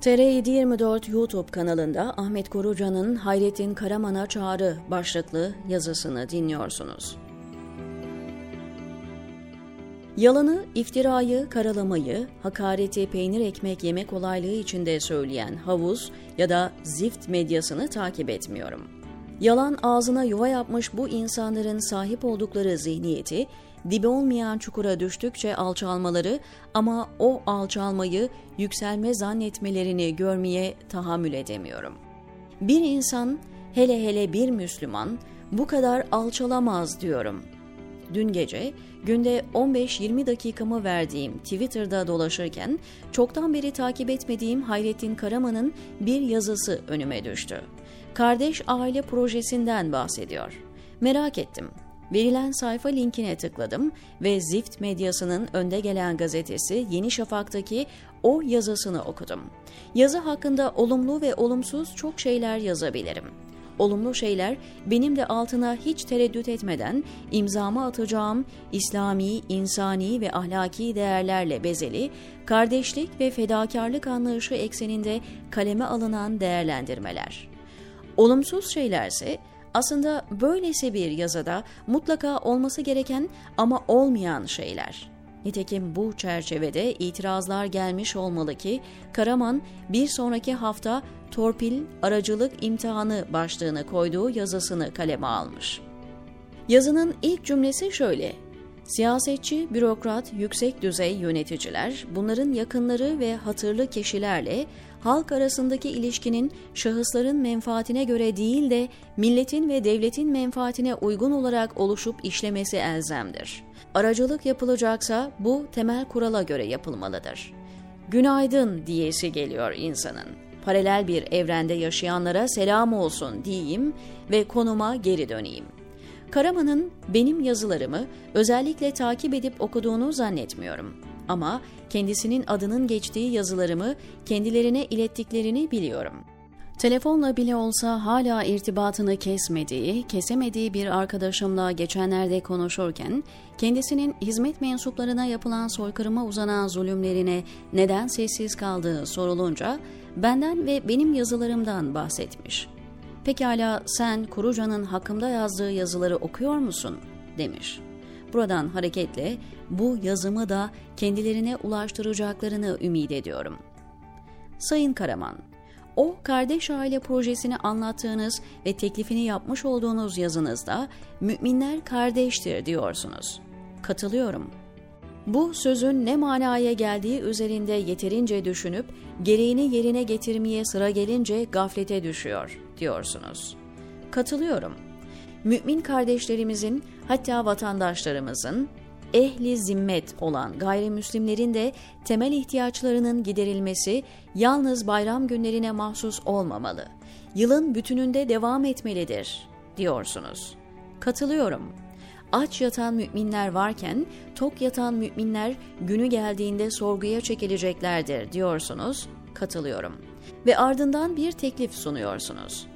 TR724 YouTube kanalında Ahmet Koruca'nın Hayrettin Karaman'a çağrı başlıklı yazısını dinliyorsunuz. Yalanı, iftirayı, karalamayı, hakareti peynir ekmek yemek olaylığı içinde söyleyen havuz ya da zift medyasını takip etmiyorum. Yalan ağzına yuva yapmış bu insanların sahip oldukları zihniyeti, dibi olmayan çukura düştükçe alçalmaları ama o alçalmayı yükselme zannetmelerini görmeye tahammül edemiyorum. Bir insan, hele hele bir Müslüman bu kadar alçalamaz diyorum. Dün gece günde 15-20 dakikamı verdiğim Twitter'da dolaşırken çoktan beri takip etmediğim Hayrettin Karaman'ın bir yazısı önüme düştü. Kardeş Aile Projesi'nden bahsediyor. Merak ettim. Verilen sayfa linkine tıkladım ve Zift medyasının önde gelen gazetesi Yeni Şafak'taki o yazısını okudum. Yazı hakkında olumlu ve olumsuz çok şeyler yazabilirim. Olumlu şeyler benim de altına hiç tereddüt etmeden imzamı atacağım İslami, insani ve ahlaki değerlerle bezeli, kardeşlik ve fedakarlık anlayışı ekseninde kaleme alınan değerlendirmeler. Olumsuz şeylerse aslında böylesi bir yazıda mutlaka olması gereken ama olmayan şeyler. Nitekim bu çerçevede itirazlar gelmiş olmalı ki Karaman bir sonraki hafta torpil aracılık imtihanı başlığını koyduğu yazısını kaleme almış. Yazının ilk cümlesi şöyle. Siyasetçi, bürokrat, yüksek düzey yöneticiler, bunların yakınları ve hatırlı kişilerle halk arasındaki ilişkinin şahısların menfaatine göre değil de milletin ve devletin menfaatine uygun olarak oluşup işlemesi elzemdir. Aracılık yapılacaksa bu temel kurala göre yapılmalıdır. Günaydın diyesi geliyor insanın. Paralel bir evrende yaşayanlara selam olsun diyeyim ve konuma geri döneyim. Karaman'ın benim yazılarımı özellikle takip edip okuduğunu zannetmiyorum. Ama kendisinin adının geçtiği yazılarımı kendilerine ilettiklerini biliyorum. Telefonla bile olsa hala irtibatını kesmediği, kesemediği bir arkadaşımla geçenlerde konuşurken, kendisinin hizmet mensuplarına yapılan soykırıma uzanan zulümlerine neden sessiz kaldığı sorulunca, benden ve benim yazılarımdan bahsetmiş. Pekala sen Kuruca'nın hakkımda yazdığı yazıları okuyor musun? demiş. Buradan hareketle bu yazımı da kendilerine ulaştıracaklarını ümit ediyorum. Sayın Karaman, o kardeş aile projesini anlattığınız ve teklifini yapmış olduğunuz yazınızda müminler kardeştir diyorsunuz. Katılıyorum. Bu sözün ne manaya geldiği üzerinde yeterince düşünüp gereğini yerine getirmeye sıra gelince gaflete düşüyor diyorsunuz. Katılıyorum. Mümin kardeşlerimizin hatta vatandaşlarımızın ehli zimmet olan gayrimüslimlerin de temel ihtiyaçlarının giderilmesi yalnız bayram günlerine mahsus olmamalı. Yılın bütününde devam etmelidir diyorsunuz. Katılıyorum. Aç yatan müminler varken tok yatan müminler günü geldiğinde sorguya çekileceklerdir diyorsunuz. Katılıyorum. Ve ardından bir teklif sunuyorsunuz.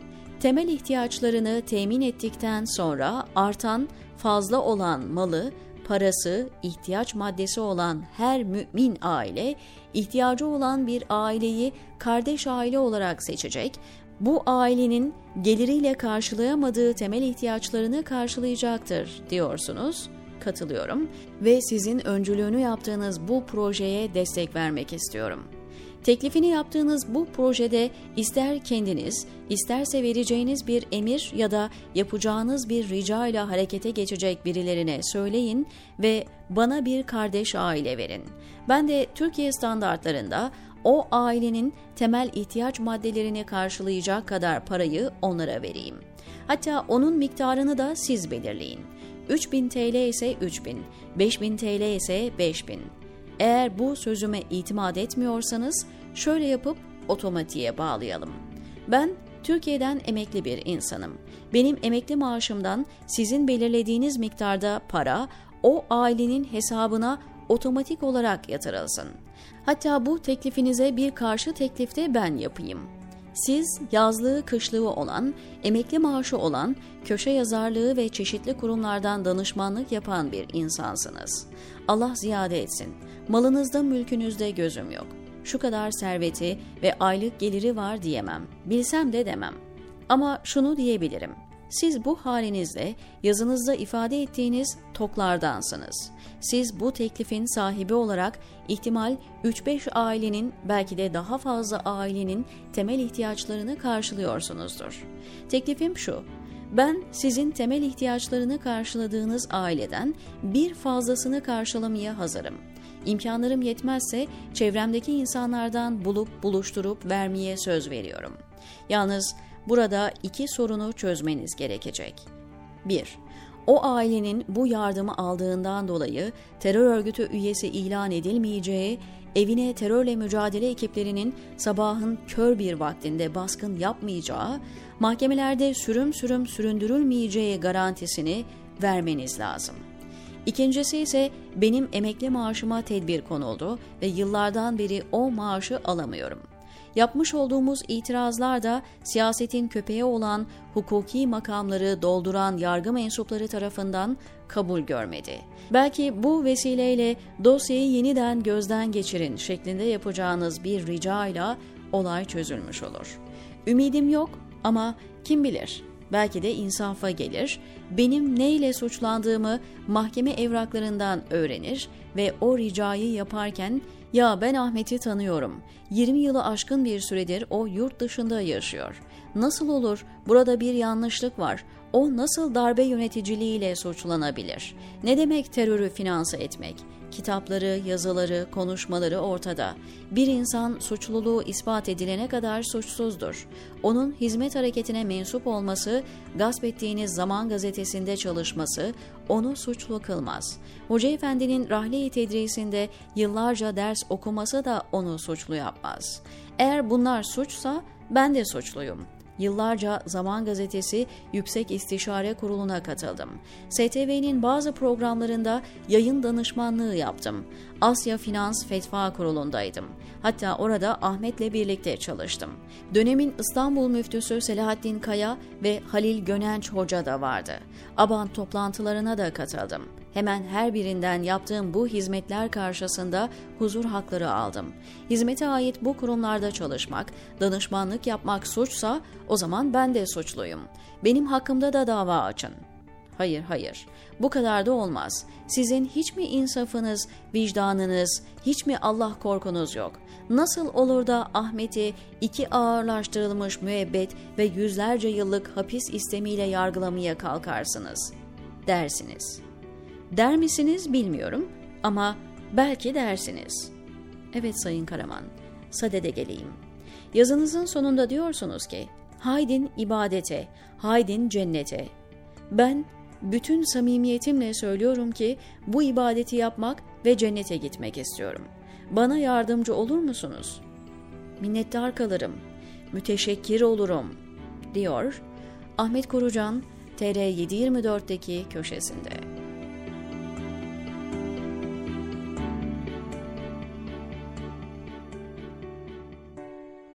Temel ihtiyaçlarını temin ettikten sonra artan, fazla olan malı parası, ihtiyaç maddesi olan her mümin aile, ihtiyacı olan bir aileyi kardeş aile olarak seçecek, bu ailenin geliriyle karşılayamadığı temel ihtiyaçlarını karşılayacaktır diyorsunuz. Katılıyorum ve sizin öncülüğünü yaptığınız bu projeye destek vermek istiyorum.'' Teklifini yaptığınız bu projede ister kendiniz, isterse vereceğiniz bir emir ya da yapacağınız bir rica ile harekete geçecek birilerine söyleyin ve bana bir kardeş aile verin. Ben de Türkiye standartlarında o ailenin temel ihtiyaç maddelerini karşılayacak kadar parayı onlara vereyim. Hatta onun miktarını da siz belirleyin. 3000 TL ise 3000, 5000 TL ise 5000. Eğer bu sözüme itimat etmiyorsanız şöyle yapıp otomatiğe bağlayalım. Ben Türkiye'den emekli bir insanım. Benim emekli maaşımdan sizin belirlediğiniz miktarda para o ailenin hesabına otomatik olarak yatırılsın. Hatta bu teklifinize bir karşı teklifte ben yapayım. Siz yazlığı kışlığı olan, emekli maaşı olan, köşe yazarlığı ve çeşitli kurumlardan danışmanlık yapan bir insansınız. Allah ziyade etsin. Malınızda mülkünüzde gözüm yok. şu kadar serveti ve aylık geliri var diyemem. Bilsem de demem. Ama şunu diyebilirim. Siz bu halinizle yazınızda ifade ettiğiniz toklardansınız. Siz bu teklifin sahibi olarak ihtimal 3-5 ailenin belki de daha fazla ailenin temel ihtiyaçlarını karşılıyorsunuzdur. Teklifim şu. Ben sizin temel ihtiyaçlarını karşıladığınız aileden bir fazlasını karşılamaya hazırım. İmkanlarım yetmezse çevremdeki insanlardan bulup buluşturup vermeye söz veriyorum. Yalnız burada iki sorunu çözmeniz gerekecek. 1. O ailenin bu yardımı aldığından dolayı terör örgütü üyesi ilan edilmeyeceği, evine terörle mücadele ekiplerinin sabahın kör bir vaktinde baskın yapmayacağı, mahkemelerde sürüm sürüm süründürülmeyeceği garantisini vermeniz lazım. İkincisi ise benim emekli maaşıma tedbir konuldu ve yıllardan beri o maaşı alamıyorum. Yapmış olduğumuz itirazlar da siyasetin köpeği olan hukuki makamları dolduran yargı mensupları tarafından kabul görmedi. Belki bu vesileyle dosyayı yeniden gözden geçirin şeklinde yapacağınız bir ricayla olay çözülmüş olur. Ümidim yok ama kim bilir belki de insafa gelir, benim neyle suçlandığımı mahkeme evraklarından öğrenir ve o ricayı yaparken ya ben Ahmet'i tanıyorum. 20 yılı aşkın bir süredir o yurt dışında yaşıyor. Nasıl olur? Burada bir yanlışlık var. O nasıl darbe yöneticiliğiyle suçlanabilir? Ne demek terörü finanse etmek? Kitapları, yazıları, konuşmaları ortada. Bir insan suçluluğu ispat edilene kadar suçsuzdur. Onun hizmet hareketine mensup olması, gasp ettiğiniz Zaman gazetesinde çalışması onu suçlu kılmaz. Hoca Efendi'nin rahli tedrisinde yıllarca ders okuması da onu suçlu yapmaz. Eğer bunlar suçsa ben de suçluyum. Yıllarca Zaman Gazetesi Yüksek İstişare Kurulu'na katıldım. STV'nin bazı programlarında yayın danışmanlığı yaptım. Asya Finans Fetva Kurulu'ndaydım. Hatta orada Ahmet'le birlikte çalıştım. Dönemin İstanbul Müftüsü Selahattin Kaya ve Halil Gönenç Hoca da vardı. ABAN toplantılarına da katıldım. Hemen her birinden yaptığım bu hizmetler karşısında huzur hakları aldım. Hizmete ait bu kurumlarda çalışmak, danışmanlık yapmak suçsa o zaman ben de suçluyum. Benim hakkımda da dava açın. Hayır, hayır. Bu kadar da olmaz. Sizin hiç mi insafınız, vicdanınız, hiç mi Allah korkunuz yok? Nasıl olur da Ahmet'i iki ağırlaştırılmış müebbet ve yüzlerce yıllık hapis istemiyle yargılamaya kalkarsınız? Dersiniz. Der misiniz bilmiyorum ama belki dersiniz. Evet Sayın Karaman, sadede geleyim. Yazınızın sonunda diyorsunuz ki, haydin ibadete, haydin cennete. Ben bütün samimiyetimle söylüyorum ki bu ibadeti yapmak ve cennete gitmek istiyorum. Bana yardımcı olur musunuz? Minnettar kalırım, müteşekkir olurum, diyor Ahmet Korucan TR724'deki köşesinde.